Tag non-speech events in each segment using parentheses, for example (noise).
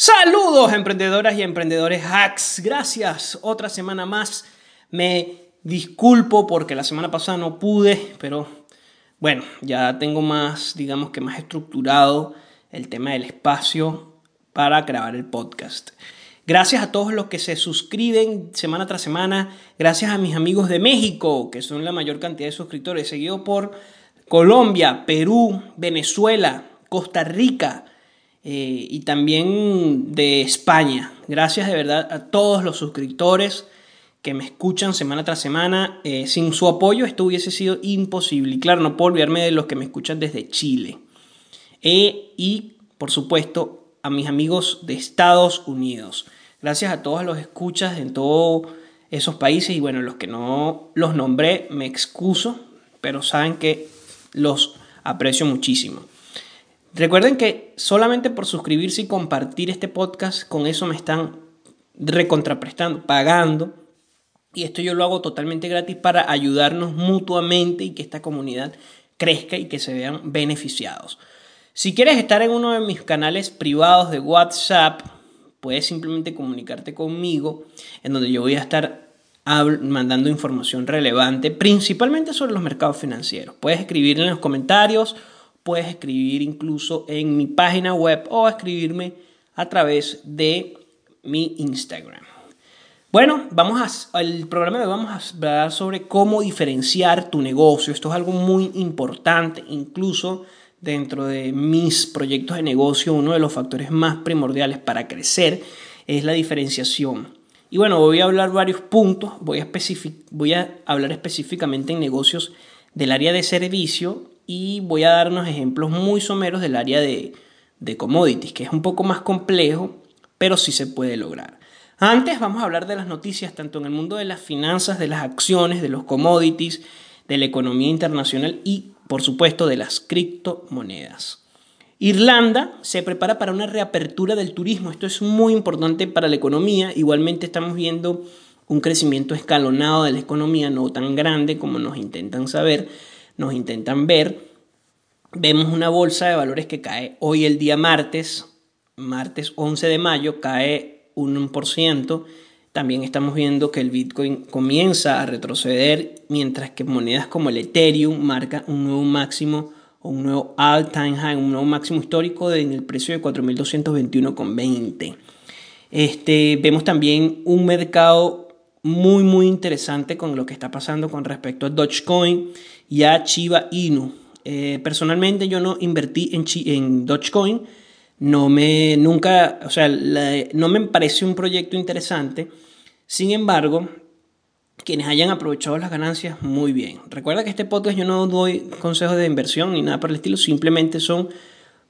Saludos emprendedoras y emprendedores hacks. Gracias. Otra semana más. Me disculpo porque la semana pasada no pude, pero bueno, ya tengo más, digamos que más estructurado el tema del espacio para grabar el podcast. Gracias a todos los que se suscriben semana tras semana. Gracias a mis amigos de México, que son la mayor cantidad de suscriptores, seguido por Colombia, Perú, Venezuela, Costa Rica, eh, y también de España. Gracias de verdad a todos los suscriptores que me escuchan semana tras semana. Eh, sin su apoyo esto hubiese sido imposible. Y claro, no puedo olvidarme de los que me escuchan desde Chile. Eh, y, por supuesto, a mis amigos de Estados Unidos. Gracias a todos los escuchas en todos esos países. Y bueno, los que no los nombré, me excuso, pero saben que los aprecio muchísimo. Recuerden que solamente por suscribirse y compartir este podcast, con eso me están recontraprestando, pagando. Y esto yo lo hago totalmente gratis para ayudarnos mutuamente y que esta comunidad crezca y que se vean beneficiados. Si quieres estar en uno de mis canales privados de WhatsApp, puedes simplemente comunicarte conmigo, en donde yo voy a estar mandando información relevante, principalmente sobre los mercados financieros. Puedes escribir en los comentarios puedes escribir incluso en mi página web o escribirme a través de mi Instagram. Bueno, vamos al programa de hoy vamos a hablar sobre cómo diferenciar tu negocio. Esto es algo muy importante, incluso dentro de mis proyectos de negocio, uno de los factores más primordiales para crecer es la diferenciación. Y bueno, voy a hablar varios puntos, voy a, voy a hablar específicamente en negocios del área de servicio y voy a dar unos ejemplos muy someros del área de, commodities, que es un poco más complejo, pero sí se puede lograr. Antes vamos a hablar de las noticias tanto en el mundo de las finanzas, de las acciones, de los commodities, de la economía internacional y, por supuesto, de las criptomonedas. Irlanda se prepara para una reapertura del turismo. Esto es muy importante para la economía. Igualmente estamos viendo un crecimiento escalonado de la economía, no tan grande como nos intentan saber, nos intentan ver. Vemos una bolsa de valores que cae hoy el día martes, martes 11 de mayo, cae un 1%. También estamos viendo que el Bitcoin comienza a retroceder, mientras que monedas como el Ethereum marcan un nuevo máximo o un nuevo all-time high, un nuevo máximo histórico en el precio de 4.221,20. Este, vemos también un mercado muy, muy interesante con lo que está pasando con respecto a Dogecoin y a Chiba Inu. Eh, personalmente yo no invertí en, en Dogecoin, no me, nunca, o sea, no me parece un proyecto interesante. Sin embargo, quienes hayan aprovechado las ganancias, muy bien. Recuerda que este podcast yo no doy consejos de inversión ni nada por el estilo, simplemente son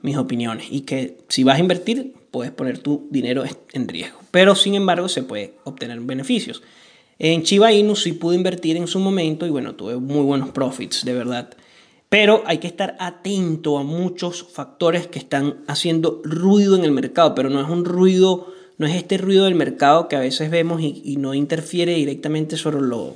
mis opiniones y que si vas a invertir puedes poner tu dinero en riesgo, pero sin embargo se puede obtener beneficios. En Chiba Inu sí pude invertir en su momento y bueno, tuve muy buenos profits, de verdad. Pero hay que estar atento a muchos factores que están haciendo ruido en el mercado, pero no es un ruido, no es este ruido del mercado que a veces vemos y, no interfiere directamente sobre, lo,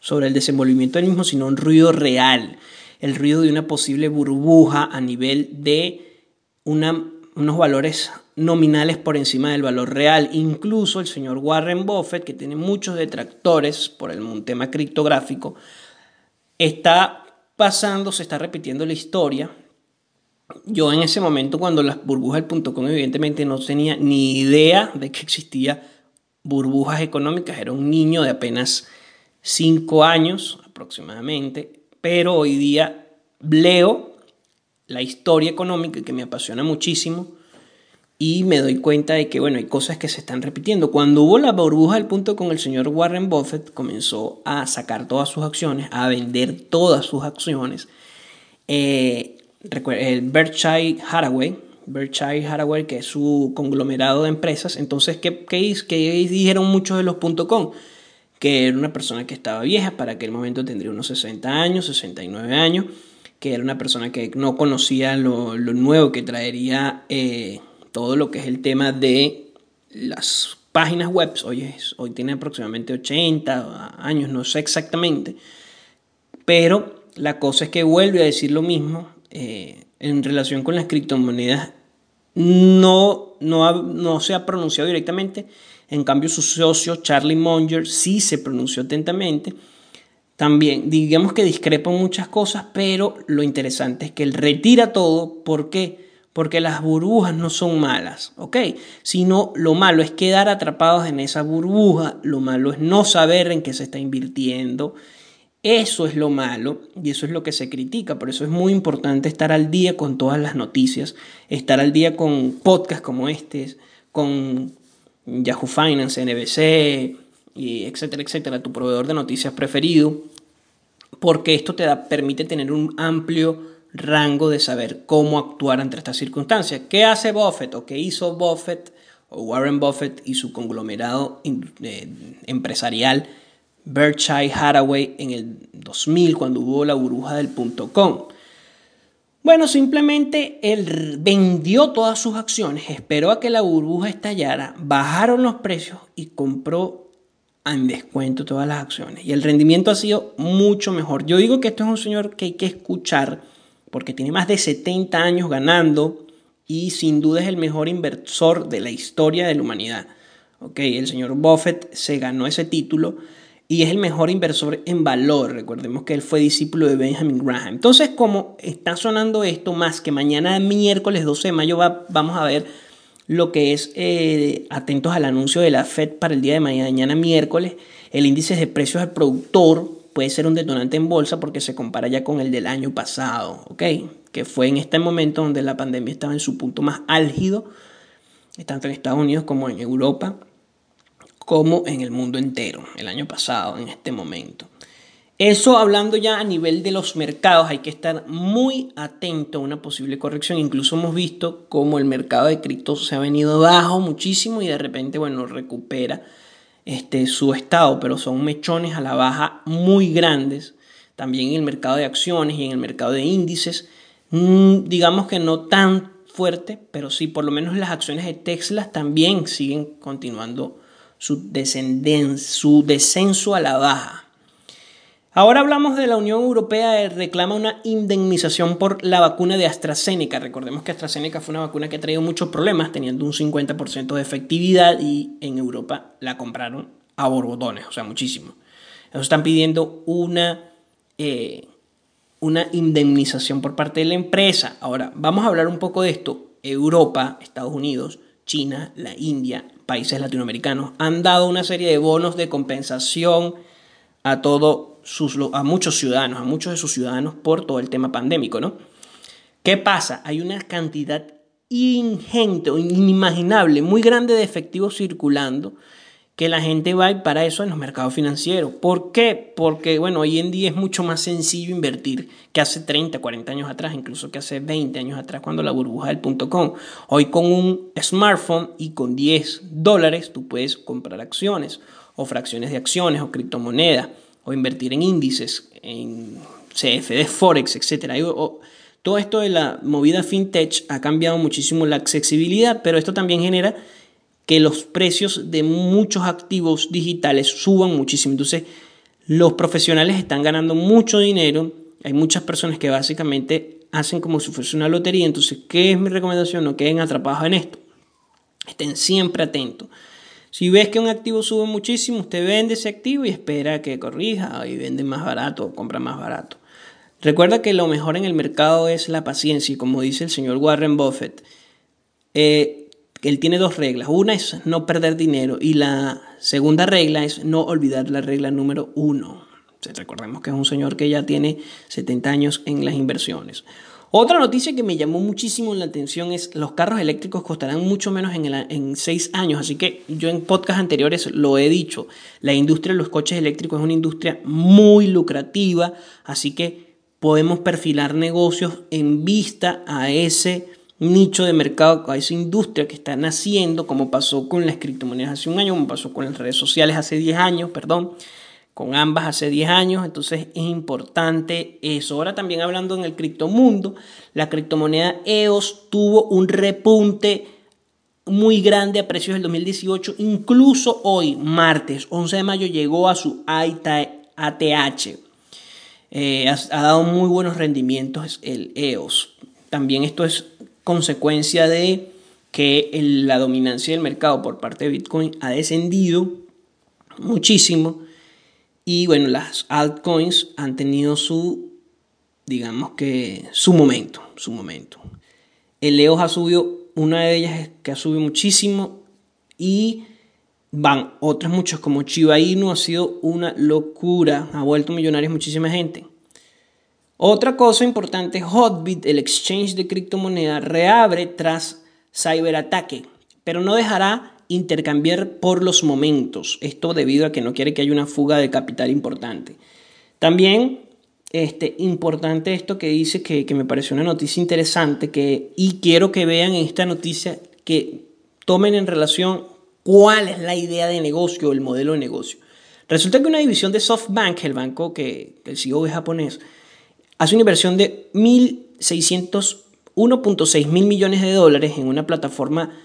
sobre el desenvolvimiento del mismo, sino un ruido real, el ruido de una posible burbuja a nivel de una, unos valores nominales por encima del valor real. Incluso el señor Warren Buffett, que tiene muchos detractores por el tema criptográfico, está pasando, se está repitiendo la historia. Yo en ese momento, cuando las burbujas del .com, evidentemente no tenía ni idea de que existía burbujas económicas. Era un niño de apenas 5 años aproximadamente. Pero hoy día leo la historia económica que me apasiona muchísimo y me doy cuenta de que, bueno, hay cosas que se están repitiendo. Cuando hubo la burbuja del punto con el señor Warren Buffett, comenzó a sacar todas sus acciones, a vender todas sus acciones. Eh, el Berkshire Hathaway, Berkshire Hathaway, que es su conglomerado de empresas. Entonces, ¿qué, qué, qué dijeron muchos de los .com? Que era una persona que estaba vieja, para aquel momento tendría unos 60 años, 69 años, que era una persona que no conocía lo, lo nuevo que traería... Eh, todo lo que es el tema de las páginas web. Hoy, hoy tiene aproximadamente 80 años, no sé exactamente. Pero la cosa es que vuelve a decir lo mismo eh, en relación con las criptomonedas. no, no, no se ha pronunciado directamente. En cambio, su socio Charlie Munger sí se pronunció atentamente. También, digamos que discrepa muchas cosas, pero lo interesante es que él retira todo. ¿Por qué? Porque las burbujas no son malas, ¿ok? Sino lo malo es quedar atrapados en esa burbuja, lo malo es no saber en qué se está invirtiendo. Eso es lo malo y eso es lo que se critica. Por eso es muy importante estar al día con todas las noticias, estar al día con podcasts como este, con Yahoo Finance, NBC, y etcétera, etcétera, tu proveedor de noticias preferido, porque esto te da, permite tener un amplio rango de saber cómo actuar ante estas circunstancias. ¿Qué hace Buffett o qué hizo Buffett o Warren Buffett y su conglomerado eh, empresarial Berkshire Hathaway en el 2000 cuando hubo la burbuja del punto com? Bueno, simplemente él vendió todas sus acciones, esperó a que la burbuja estallara, bajaron los precios y compró en descuento todas las acciones. Y el rendimiento ha sido mucho mejor. Yo digo que esto es un señor que hay que escuchar porque tiene más de 70 años ganando y sin duda es el mejor inversor de la historia de la humanidad. Okay, el señor Buffett se ganó ese título y es el mejor inversor en valor. Recordemos que él fue discípulo de Benjamin Graham. Entonces, como está sonando esto, más que mañana miércoles 12 de mayo vamos a ver lo que es eh, atentos al anuncio de la Fed para el día de mañana miércoles, el índice de precios al productor puede ser un detonante en bolsa porque se compara ya con el del año pasado, ¿ok? Que fue en este momento donde la pandemia estaba en su punto más álgido, tanto en Estados Unidos como en Europa como en el mundo entero el año pasado, en este momento. Eso hablando ya a nivel de los mercados, hay que estar muy atento a una posible corrección. Incluso hemos visto cómo el mercado de cripto se ha venido bajo muchísimo y de repente, bueno, recupera este, su estado, pero son mechones a la baja muy grandes. También en el mercado de acciones y en el mercado de índices, mm, digamos que no tan fuerte, pero sí, por lo menos las acciones de Tesla también siguen continuando su, su descenso a la baja. Ahora hablamos de la Unión Europea que reclama una indemnización por la vacuna de AstraZeneca. Recordemos que AstraZeneca fue una vacuna que ha traído muchos problemas, teniendo un 50% de efectividad y en Europa la compraron a borbotones, o sea, muchísimo. Ellos están pidiendo una, eh, una indemnización por parte de la empresa. Ahora, vamos a hablar un poco de esto. Europa, Estados Unidos, China, la India, países latinoamericanos han dado una serie de bonos de compensación a todo a muchos ciudadanos, a muchos de sus ciudadanos por todo el tema pandémico, ¿no? ¿Qué pasa? Hay una cantidad ingente o inimaginable, muy grande de efectivos circulando que la gente va y para eso en los mercados financieros. ¿Por qué? Porque, bueno, hoy en día es mucho más sencillo invertir que hace 30, 40 años atrás, incluso que hace 20 años atrás, cuando la burbuja del punto com. Hoy con un smartphone y con 10 dólares tú puedes comprar acciones o fracciones de acciones o criptomonedas o invertir en índices, en CFD, Forex, etc. Todo esto de la movida fintech ha cambiado muchísimo la accesibilidad, pero esto también genera que los precios de muchos activos digitales suban muchísimo. Entonces, los profesionales están ganando mucho dinero. Hay muchas personas que básicamente hacen como si fuese una lotería. Entonces, ¿qué es mi recomendación? No queden atrapados en esto. Estén siempre atentos. Si ves que un activo sube muchísimo, usted vende ese activo y espera que corrija y vende más barato o compra más barato. Recuerda que lo mejor en el mercado es la paciencia y como dice el señor Warren Buffett, eh, él tiene dos reglas. Una es no perder dinero y la segunda regla es no olvidar la regla número uno. Recordemos que es un señor que ya tiene 70 años en las inversiones. Otra noticia que me llamó muchísimo la atención es los carros eléctricos costarán mucho menos en, en seis años. Así que yo en podcast anteriores lo he dicho, la industria de los coches eléctricos es una industria muy lucrativa, así que podemos perfilar negocios en vista a ese nicho de mercado, a esa industria que está naciendo, como pasó con las criptomonedas hace un año, como pasó con las redes sociales hace 10 años, perdón, con ambas hace 10 años, entonces es importante eso. Ahora también hablando en el criptomundo, la criptomoneda EOS tuvo un repunte muy grande a precios del 2018, incluso hoy, martes 11 de mayo, llegó a su ATH. Eh, ha, ha dado muy buenos rendimientos el EOS. También esto es consecuencia de que la dominancia del mercado por parte de Bitcoin ha descendido muchísimo y bueno, las altcoins han tenido su, digamos que, su momento, su momento. El EOS ha subido, una de ellas es que ha subido muchísimo y van otras muchas como Chiba Inu ha sido una locura, ha vuelto millonarios muchísima gente. Otra cosa importante, Hotbit, el exchange de criptomonedas, reabre tras ciberataque, pero no dejará intercambiar por los momentos. Esto debido a que no quiere que haya una fuga de capital importante. También este, importante esto que dice que, que me pareció una noticia interesante que, y quiero que vean esta noticia que tomen en relación cuál es la idea de negocio, el modelo de negocio. Resulta que una división de SoftBank, el banco que el CEO es japonés, hace una inversión de 1.601.6 mil millones de dólares en una plataforma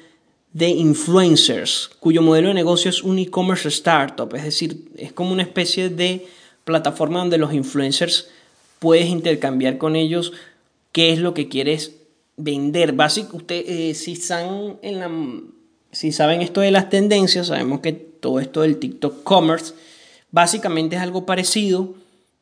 de influencers, cuyo modelo de negocio es un e-commerce startup, es decir, es como una especie de plataforma donde los influencers puedes intercambiar con ellos qué es lo que quieres vender. Básicamente, usted, eh, si, saben esto de las tendencias, sabemos que todo esto del TikTok Commerce básicamente es algo parecido,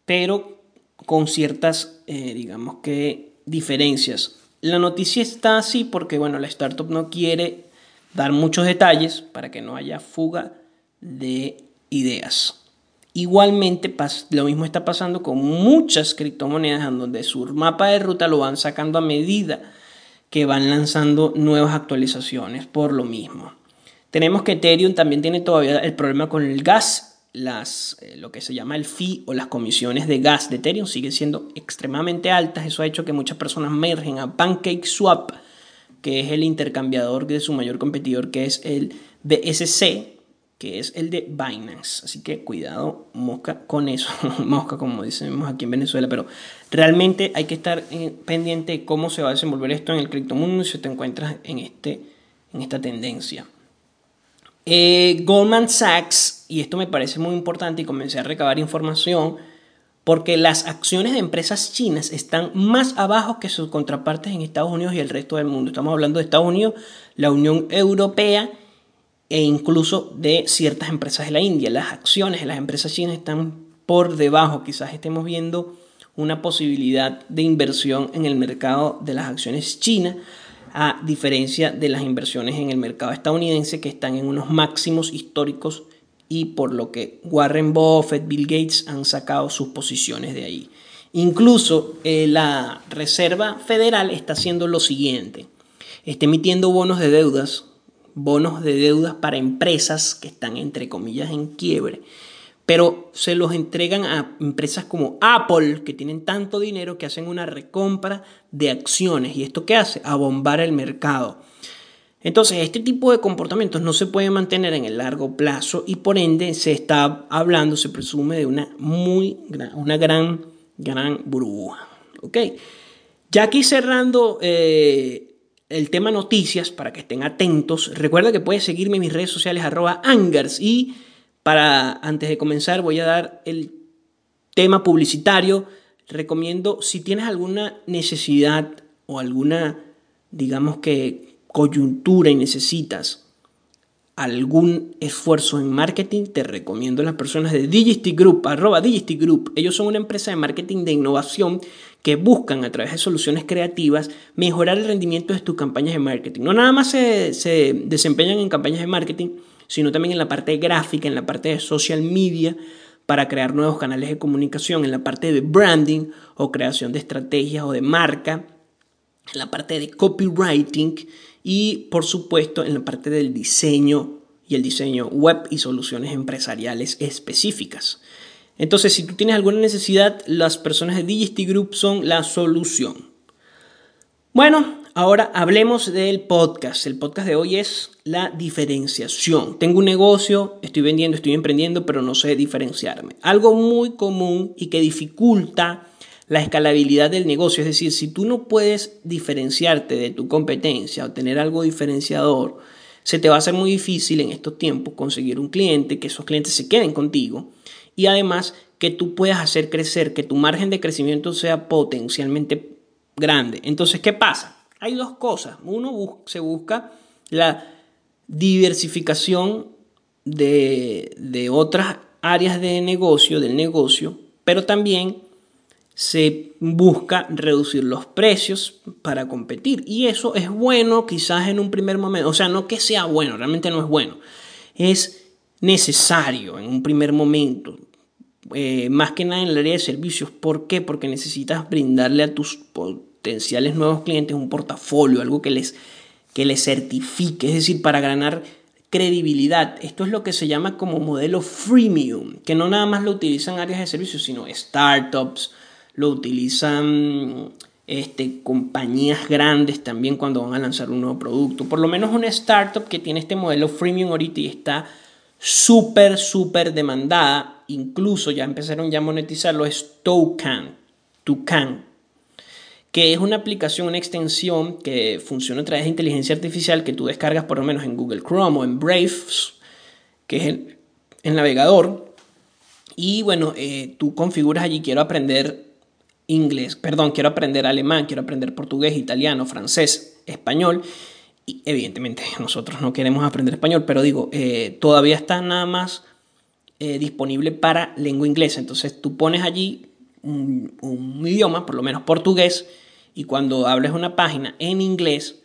pero con ciertas, eh, digamos que, diferencias. La noticia está así porque, bueno, la startup no quiere dar muchos detalles para que no haya fuga de ideas. Igualmente, lo mismo está pasando con muchas criptomonedas en donde su mapa de ruta lo van sacando a medida que van lanzando nuevas actualizaciones por lo mismo. Tenemos que Ethereum también tiene todavía el problema con el gas, las, eh, lo que se llama el fee o las comisiones de gas de Ethereum siguen siendo extremadamente altas. Eso ha hecho que muchas personas mergen a PancakeSwap que es el intercambiador de su mayor competidor, que es el BSC, que es el de Binance. Así que cuidado, mosca con eso, (laughs) mosca como decimos aquí en Venezuela, pero realmente hay que estar eh, pendiente de cómo se va a desenvolver esto en el criptomundo si te encuentras en, este, en esta tendencia. Eh, Goldman Sachs, y esto me parece muy importante y comencé a recabar información, porque las acciones de empresas chinas están más abajo que sus contrapartes en Estados Unidos y el resto del mundo. Estamos hablando de Estados Unidos, la Unión Europea e incluso de ciertas empresas de la India. Las acciones de las empresas chinas están por debajo. Quizás estemos viendo una posibilidad de inversión en el mercado de las acciones chinas, a diferencia de las inversiones en el mercado estadounidense que están en unos máximos históricos y por lo que Warren Buffett, Bill Gates han sacado sus posiciones de ahí. Incluso eh, la Reserva Federal está haciendo lo siguiente, está emitiendo bonos de deudas, bonos de deudas para empresas que están entre comillas en quiebre, pero se los entregan a empresas como Apple, que tienen tanto dinero que hacen una recompra de acciones. ¿Y esto qué hace? Abombar el mercado. Entonces, este tipo de comportamientos no se puede mantener en el largo plazo y por ende se está hablando, se presume de una muy gran, una gran, gran burbuja. ¿Ok? Ya aquí cerrando eh, el tema noticias para que estén atentos, recuerda que puedes seguirme en mis redes sociales arroba angers y para antes de comenzar voy a dar el tema publicitario. Recomiendo si tienes alguna necesidad o alguna, digamos que coyuntura y necesitas algún esfuerzo en marketing, te recomiendo las personas de Digisty Group, arroba Digisty Group. Ellos son una empresa de marketing de innovación que buscan a través de soluciones creativas mejorar el rendimiento de tus campañas de marketing. No nada más se desempeñan en campañas de marketing, sino también en la parte gráfica, en la parte de social media, para crear nuevos canales de comunicación, en la parte de branding o creación de estrategias o de marca, en la parte de copywriting y por supuesto en la parte del diseño y el diseño web y soluciones empresariales específicas. Entonces, si tú tienes alguna necesidad, las personas de Digisty Group son la solución. Bueno, ahora hablemos del podcast. El podcast de hoy es la diferenciación. Tengo un negocio, estoy vendiendo, estoy emprendiendo, pero no sé diferenciarme. Algo muy común y que dificulta la escalabilidad del negocio. Es decir, si tú no puedes diferenciarte de tu competencia o tener algo diferenciador, se te va a hacer muy difícil en estos tiempos conseguir un cliente, que esos clientes se queden contigo y además que tú puedas hacer crecer, que tu margen de crecimiento sea potencialmente grande. Entonces, ¿qué pasa? Hay dos cosas. Uno se busca la diversificación de, de otras áreas de negocio, del negocio, pero también se busca reducir los precios para competir. Y eso es bueno quizás en un primer momento. O sea, no que sea bueno, realmente no es bueno. Es necesario en un primer momento. Eh, más que nada en el área de servicios. ¿Por qué? Porque necesitas brindarle a tus potenciales nuevos clientes un portafolio, algo que les, que les certifique. Es decir, para ganar credibilidad. Esto es lo que se llama como modelo freemium, que no nada más lo utilizan áreas de servicios, sino startups, lo utilizan este, compañías grandes también cuando van a lanzar un nuevo producto. Por lo menos una startup que tiene este modelo freemium ahorita y está súper, súper demandada. Incluso ya empezaron ya a monetizarlo, es Toucan. Toucan que es una aplicación, una extensión que funciona a través de inteligencia artificial que tú descargas por lo menos en Google Chrome o en Brave, que es el, navegador. Y bueno, eh, tú configuras allí, quiero aprender inglés, perdón, quiero aprender alemán, quiero aprender portugués, italiano, francés, español. Y evidentemente nosotros no queremos aprender español, pero digo, eh, todavía está nada más eh, disponible para lengua inglesa. Entonces tú pones allí un, idioma, por lo menos portugués, y cuando hables una página en inglés,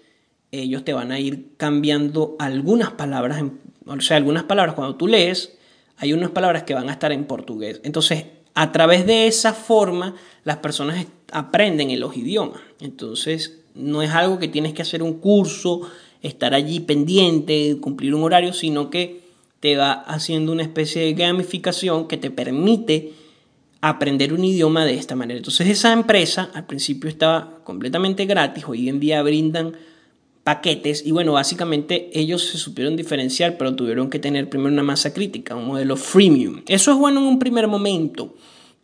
ellos te van a ir cambiando algunas palabras, o sea, algunas palabras cuando tú lees, hay unas palabras que van a estar en portugués. Entonces, a través de esa forma, las personas aprenden en los idiomas. Entonces, no es algo que tienes que hacer un curso, estar allí pendiente, cumplir un horario, sino que te va haciendo una especie de gamificación que te permite aprender un idioma de esta manera. Entonces esa empresa al principio estaba completamente gratis, hoy en día brindan paquetes y bueno, básicamente ellos se supieron diferenciar, pero tuvieron que tener primero una masa crítica, un modelo freemium. Eso es bueno en un primer momento,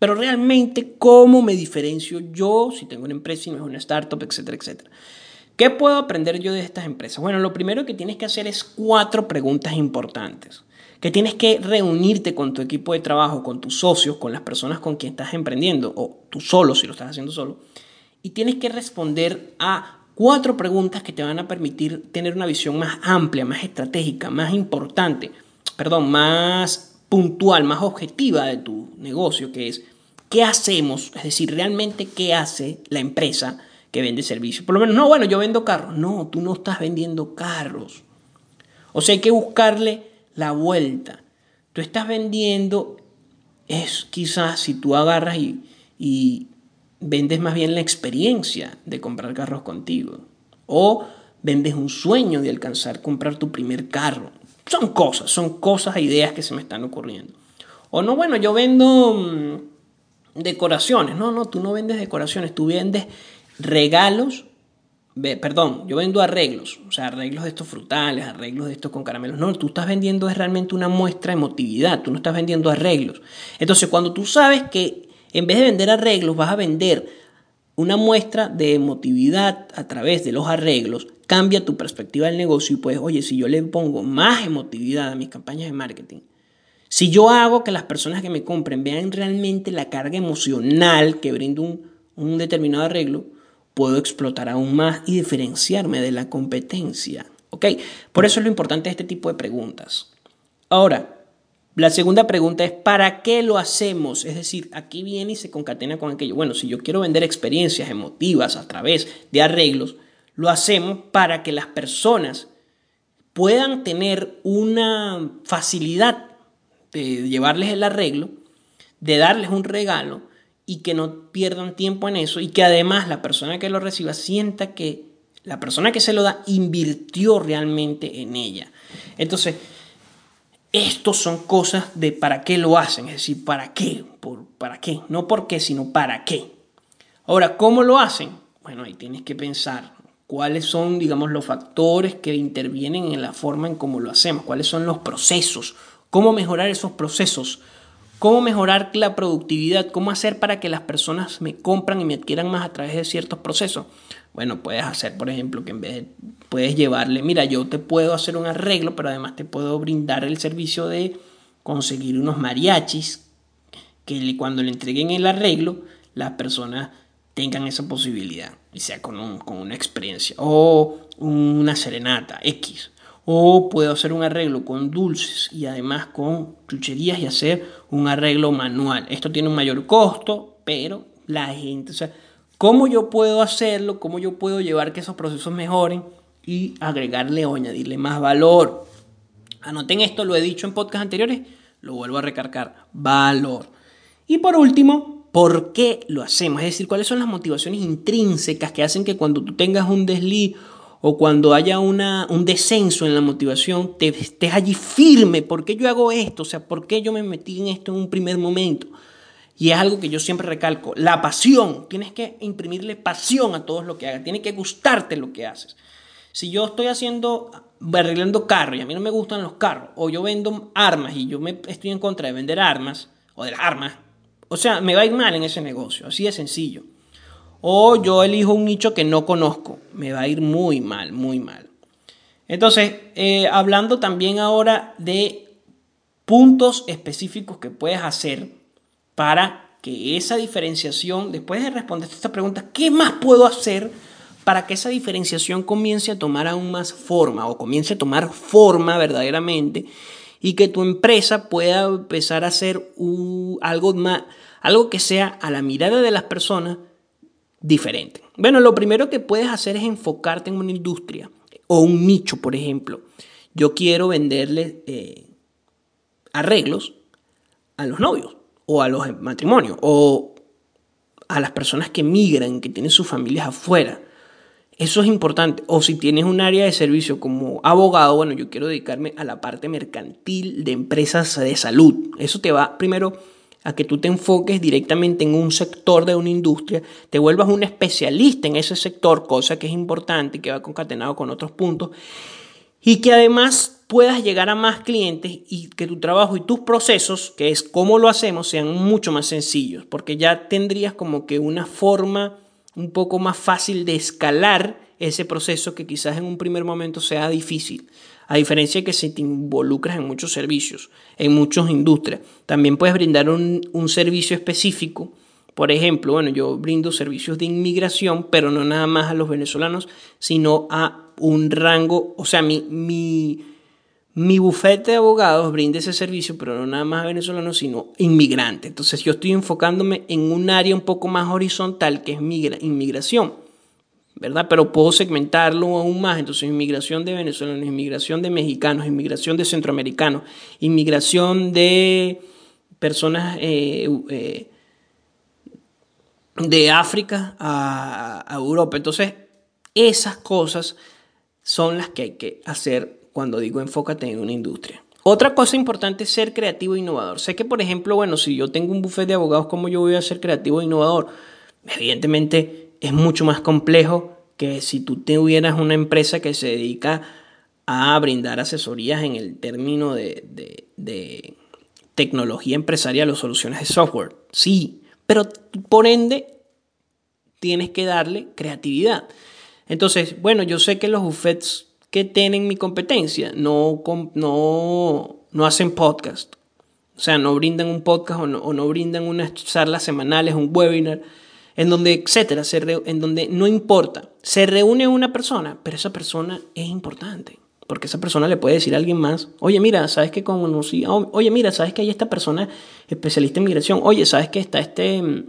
pero realmente cómo me diferencio yo si tengo una empresa y no es una startup, etcétera, etcétera. ¿Qué puedo aprender yo de estas empresas? Bueno, lo primero que tienes que hacer es cuatro preguntas importantes. Que tienes que reunirte con tu equipo de trabajo, con tus socios, con las personas con quien estás emprendiendo, o tú solo si lo estás haciendo solo, y tienes que responder a cuatro preguntas que te van a permitir tener una visión más amplia, más estratégica, más importante, perdón, más puntual, más objetiva de tu negocio, que es qué hacemos, es decir, realmente qué hace la empresa que vende servicios. Por lo menos, no, bueno, yo vendo carros. No, tú no estás vendiendo carros. O sea, hay que buscarle la vuelta. Tú estás vendiendo, es quizás si tú agarras y, y vendes más bien la experiencia de comprar carros contigo. O vendes un sueño de alcanzar comprar tu primer carro. Son cosas, son cosas, ideas que se me están ocurriendo. O no, bueno, yo vendo mm, decoraciones. No, no, tú no vendes decoraciones, tú vendes regalos, perdón, yo vendo arreglos, o sea, arreglos de estos frutales, arreglos de estos con caramelos. No, tú estás vendiendo es realmente una muestra de emotividad, tú no estás vendiendo arreglos. Entonces, cuando tú sabes que en vez de vender arreglos, vas a vender una muestra de emotividad a través de los arreglos, cambia tu perspectiva del negocio y pues, oye, si yo le pongo más emotividad a mis campañas de marketing, si yo hago que las personas que me compren vean realmente la carga emocional que brinda un, un determinado arreglo, puedo explotar aún más y diferenciarme de la competencia. ¿Ok? Por eso es lo importante de este tipo de preguntas. Ahora, la segunda pregunta es, ¿para qué lo hacemos? Es decir, aquí viene y se concatena con aquello. Bueno, si yo quiero vender experiencias emotivas a través de arreglos, lo hacemos para que las personas puedan tener una facilidad de llevarles el arreglo, de darles un regalo y que no pierdan tiempo en eso y que además la persona que lo reciba sienta que la persona que se lo da invirtió realmente en ella. Entonces, estos son cosas de para qué lo hacen, es decir, para qué, por, para qué, no por qué, sino para qué. Ahora, ¿cómo lo hacen? Bueno, ahí tienes que pensar cuáles son, digamos, los factores que intervienen en la forma en cómo lo hacemos, cuáles son los procesos, cómo mejorar esos procesos ¿Cómo mejorar la productividad? ¿Cómo hacer para que las personas me compran y me adquieran más a través de ciertos procesos? Bueno, puedes hacer, por ejemplo, que en vez de, puedes llevarle, mira, yo te puedo hacer un arreglo, pero además te puedo brindar el servicio de conseguir unos mariachis que cuando le entreguen el arreglo, las personas tengan esa posibilidad y sea con, con una experiencia. O una serenata X. O puedo hacer un arreglo con dulces y además con chucherías y hacer un arreglo manual. Esto tiene un mayor costo, pero la gente, o sea, ¿cómo yo puedo hacerlo? ¿Cómo yo puedo llevar que esos procesos mejoren y agregarle o añadirle más valor? Anoten esto, lo he dicho en podcast anteriores, lo vuelvo a recargar, valor. Y por último, ¿por qué lo hacemos? Es decir, cuáles son las motivaciones intrínsecas que hacen que cuando tú tengas un desliz o cuando haya una, un descenso en la motivación, te estés allí firme. ¿Por qué yo hago esto? O sea, ¿por qué yo me metí en esto en un primer momento? Y es algo que yo siempre recalco, la pasión. Tienes que imprimirle pasión a todo lo que hagas. Tiene que gustarte lo que haces. Si yo estoy haciendo, arreglando carros y a mí no me gustan los carros, o yo vendo armas y yo me, estoy en contra de vender armas, o de las armas, o sea, me va a ir mal en ese negocio. Así de sencillo. O yo elijo un nicho que no conozco. Me va a ir muy mal, muy mal. Entonces, eh, hablando también ahora de puntos específicos que puedes hacer para que esa diferenciación, después de responder esta pregunta, ¿qué más puedo hacer para que esa diferenciación comience a tomar aún más forma o comience a tomar forma verdaderamente y que tu empresa pueda empezar a hacer algo, más, algo que sea a la mirada de las personas diferente. Bueno, lo primero que puedes hacer es enfocarte en una industria o un nicho, por ejemplo. Yo quiero venderle eh, arreglos a los novios o a los matrimonios o a las personas que migran, que tienen sus familias afuera. Eso es importante. O si tienes un área de servicio como abogado, bueno, yo quiero dedicarme a la parte mercantil de empresas de salud. Eso te va primero a que tú te enfoques directamente en un sector de una industria, te vuelvas un especialista en ese sector, cosa que es importante que va concatenado con otros puntos, y que además puedas llegar a más clientes y que tu trabajo y tus procesos, que es cómo lo hacemos, sean mucho más sencillos, porque ya tendrías como que una forma un poco más fácil de escalar ese proceso que quizás en un primer momento sea difícil. A diferencia de que si te involucras en muchos servicios, en muchas industrias, también puedes brindar un, servicio específico. Por ejemplo, bueno, yo brindo servicios de inmigración, pero no nada más a los venezolanos, sino a un rango, o sea, mi, mi, mi bufete de abogados brinda ese servicio, pero no nada más a venezolanos, sino inmigrantes. Entonces yo estoy enfocándome en un área un poco más horizontal que es inmigración. ¿verdad? Pero puedo segmentarlo aún más. Entonces, inmigración de venezolanos, inmigración de mexicanos, inmigración de centroamericanos, inmigración de personas eh, eh, de África a, a Europa. Entonces, esas cosas son las que hay que hacer cuando digo enfócate en una industria. Otra cosa importante es ser creativo e innovador. Sé que, por ejemplo, bueno, si yo tengo un buffet de abogados, ¿cómo yo voy a ser creativo e innovador? Evidentemente, es mucho más complejo que si tú tuvieras una empresa que se dedica a brindar asesorías en el término de, tecnología empresarial o soluciones de software. Sí, pero por ende tienes que darle creatividad. Entonces, bueno, yo sé que los buffets que tienen mi competencia no, no, no hacen podcast. O sea, no brindan un podcast o no, o no brindan unas charlas semanales, un webinar en donde, etcétera, en donde no importa, se reúne una persona, pero esa persona es importante. Porque esa persona le puede decir a alguien más, oye, mira, ¿sabes que conocí? Oye, mira, ¿sabes que hay esta persona especialista en migración? Oye, ¿sabes que está este mm,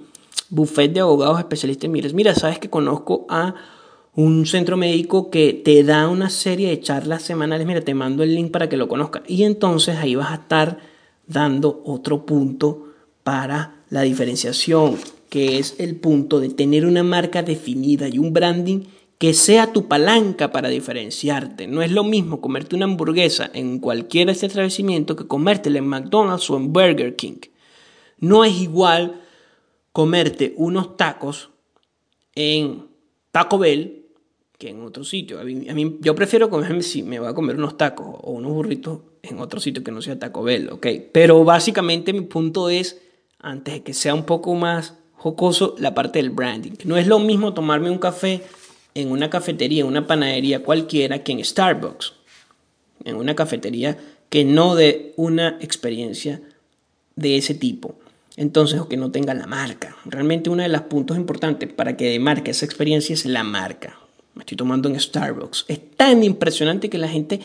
buffet de abogados especialistas en migración? Mira, ¿sabes que conozco a un centro médico que te da una serie de charlas semanales? Mira, te mando el link para que lo conozcas. Y entonces ahí vas a estar dando otro punto para la diferenciación que es el punto de tener una marca definida y un branding que sea tu palanca para diferenciarte. No es lo mismo comerte una hamburguesa en cualquier establecimiento que comértela en McDonald's o en Burger King. No es igual comerte unos tacos en Taco Bell que en otro sitio. A mí, yo prefiero comerme si me voy a comer unos tacos o unos burritos en otro sitio que no sea Taco Bell, ¿ok? Pero básicamente mi punto es, antes de que sea un poco más jocoso la parte del branding. No es lo mismo tomarme un café en una cafetería, en una panadería cualquiera que en Starbucks. En una cafetería que no dé una experiencia de ese tipo. Entonces, o que no tenga la marca. Realmente uno de los puntos importantes para que demarque esa experiencia es la marca. Me estoy tomando en Starbucks. Es tan impresionante que la gente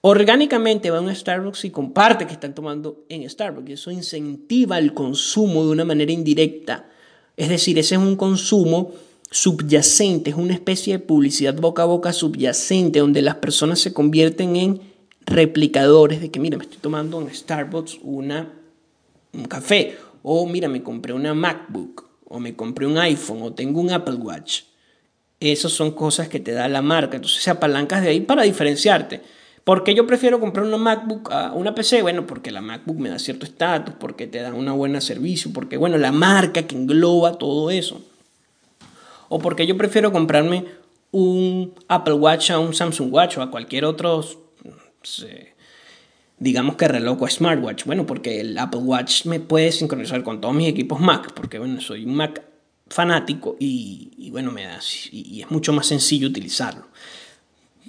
orgánicamente va a un Starbucks y comparte que están tomando en Starbucks. Y eso incentiva el consumo de una manera indirecta. Es decir, ese es un consumo subyacente, es una especie de publicidad boca a boca subyacente, donde las personas se convierten en replicadores de que, mira, me estoy tomando en Starbucks una, un café, o mira, me compré una MacBook, o me compré un iPhone, o tengo un Apple Watch. Esas son cosas que te da la marca. Entonces se apalancas de ahí para diferenciarte. ¿Por qué yo prefiero comprar una MacBook a una PC? Bueno, porque la MacBook me da cierto estatus, porque te da una buena servicio, porque, bueno, la marca que engloba todo eso. O porque yo prefiero comprarme un Apple Watch a un Samsung Watch o a cualquier otro, digamos que reloj o smartwatch. Bueno, porque el Apple Watch me puede sincronizar con todos mis equipos Mac, porque, bueno, soy un Mac fanático y, bueno, me da, y es mucho más sencillo utilizarlo.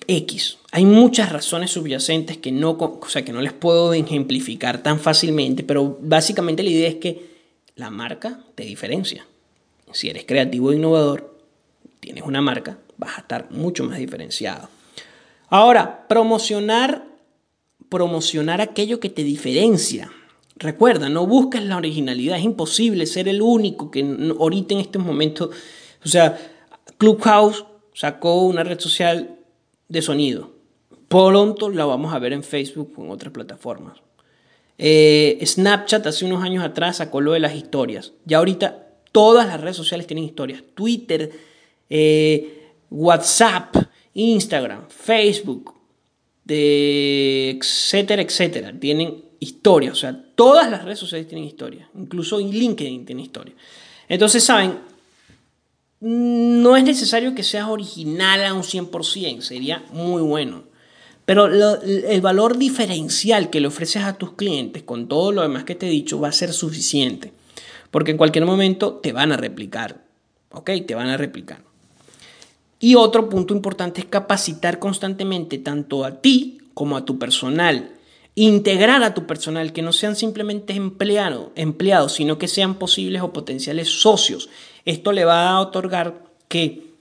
X. Hay muchas razones subyacentes que no, o sea, que no les puedo ejemplificar tan fácilmente, pero básicamente la idea es que la marca te diferencia. Si eres creativo e innovador, tienes una marca, vas a estar mucho más diferenciado. Ahora, promocionar, promocionar aquello que te diferencia. Recuerda, no busques la originalidad, es imposible ser el único que ahorita en estos momentos, o sea, Clubhouse sacó una red social de sonido. Pronto la vamos a ver en Facebook o en otras plataformas. Eh, Snapchat hace unos años atrás sacó lo de las historias. Ya ahorita todas las redes sociales tienen historias. Twitter, eh, WhatsApp, Instagram, Facebook, etcétera, etcétera. Tienen historia. O sea, todas las redes sociales tienen historia. Incluso LinkedIn tiene historia. Entonces, ¿saben? no es necesario que seas original a un 100%, sería muy bueno. Pero el valor diferencial que le ofreces a tus clientes con todo lo demás que te he dicho va a ser suficiente. Porque en cualquier momento te van a replicar. ¿Ok? Te van a replicar. Y otro punto importante es capacitar constantemente tanto a ti como a tu personal. Integrar a tu personal, que no sean simplemente empleados, sino que sean posibles o potenciales socios esto le va a otorgar que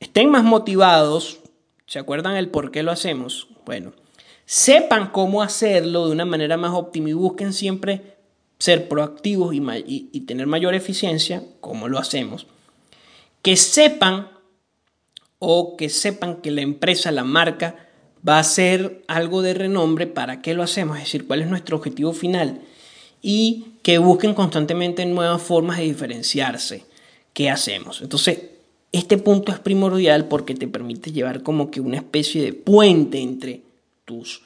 estén más motivados, ¿se acuerdan el por qué lo hacemos? Bueno, sepan cómo hacerlo de una manera más óptima y busquen siempre ser proactivos y, tener mayor eficiencia, como lo hacemos. Que sepan o que sepan que la empresa, la marca, va a ser algo de renombre, ¿para qué lo hacemos? Es decir, cuál es nuestro objetivo final. Y que busquen constantemente nuevas formas de diferenciarse. ¿qué hacemos? Entonces, este punto es primordial porque te permite llevar como que una especie de puente entre tus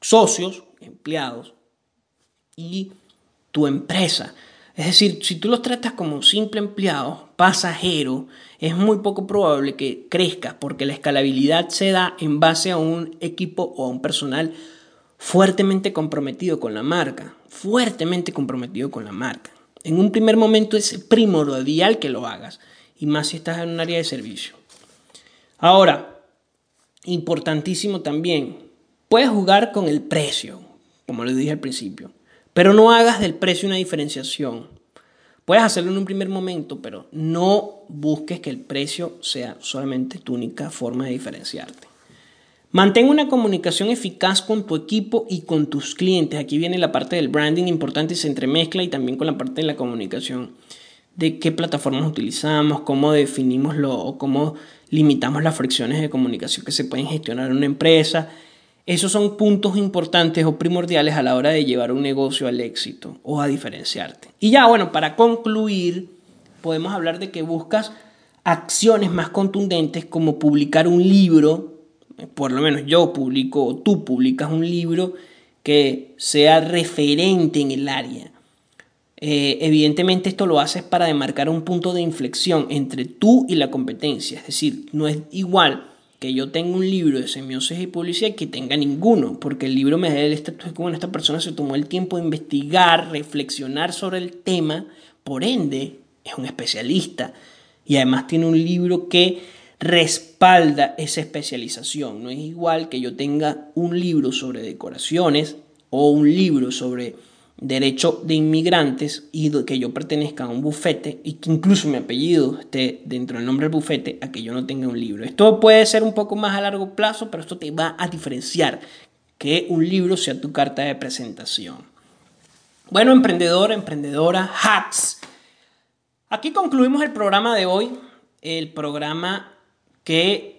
socios, empleados, y tu empresa. Es decir, si tú los tratas como un simple empleado, pasajero, es muy poco probable que crezcas porque la escalabilidad se da en base a un equipo o a un personal fuertemente comprometido con la marca, fuertemente comprometido con la marca. En un primer momento es primordial que lo hagas, y más si estás en un área de servicio. Ahora, importantísimo también, puedes jugar con el precio, como les dije al principio, pero no hagas del precio una diferenciación. Puedes hacerlo en un primer momento, pero no busques que el precio sea solamente tu única forma de diferenciarte. Mantén una comunicación eficaz con tu equipo y con tus clientes. Aquí viene la parte del branding importante y se entremezcla y también con la parte de la comunicación. De qué plataformas utilizamos, cómo definimos lo, o cómo limitamos las fricciones de comunicación que se pueden gestionar en una empresa. Esos son puntos importantes o primordiales a la hora de llevar un negocio al éxito o a diferenciarte. Y ya, bueno, para concluir, podemos hablar de que buscas acciones más contundentes como publicar un libro por lo menos yo publico o tú publicas un libro que sea referente en el área. Eh, evidentemente esto lo haces para demarcar un punto de inflexión entre tú y la competencia. Es decir, no es igual que yo tenga un libro de semiosis y publicidad que tenga ninguno, porque el libro me da el estatus que esta persona se tomó el tiempo de investigar, reflexionar sobre el tema, por ende es un especialista y además tiene un libro que respalda esa especialización. No es igual que yo tenga un libro sobre decoraciones o un libro sobre derecho de inmigrantes y que yo pertenezca a un bufete y que incluso mi apellido esté dentro del nombre del bufete a que yo no tenga un libro. Esto puede ser un poco más a largo plazo, pero esto te va a diferenciar que un libro sea tu carta de presentación. Bueno, emprendedor, emprendedora, hacks. Aquí concluimos el programa de hoy, el programa que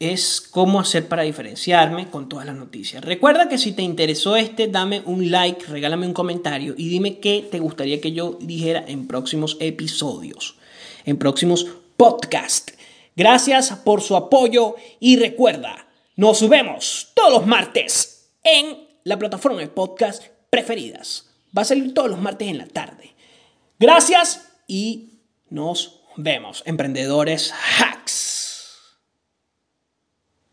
es cómo hacer para diferenciarme con todas las noticias. Recuerda que si te interesó este, dame un like, regálame un comentario y dime qué te gustaría que yo dijera en próximos episodios, en próximos podcasts. Gracias por su apoyo y recuerda, nos vemos todos los martes en la plataforma de podcast preferidas. Va a salir todos los martes en la tarde. Gracias y nos vemos, emprendedores hacks.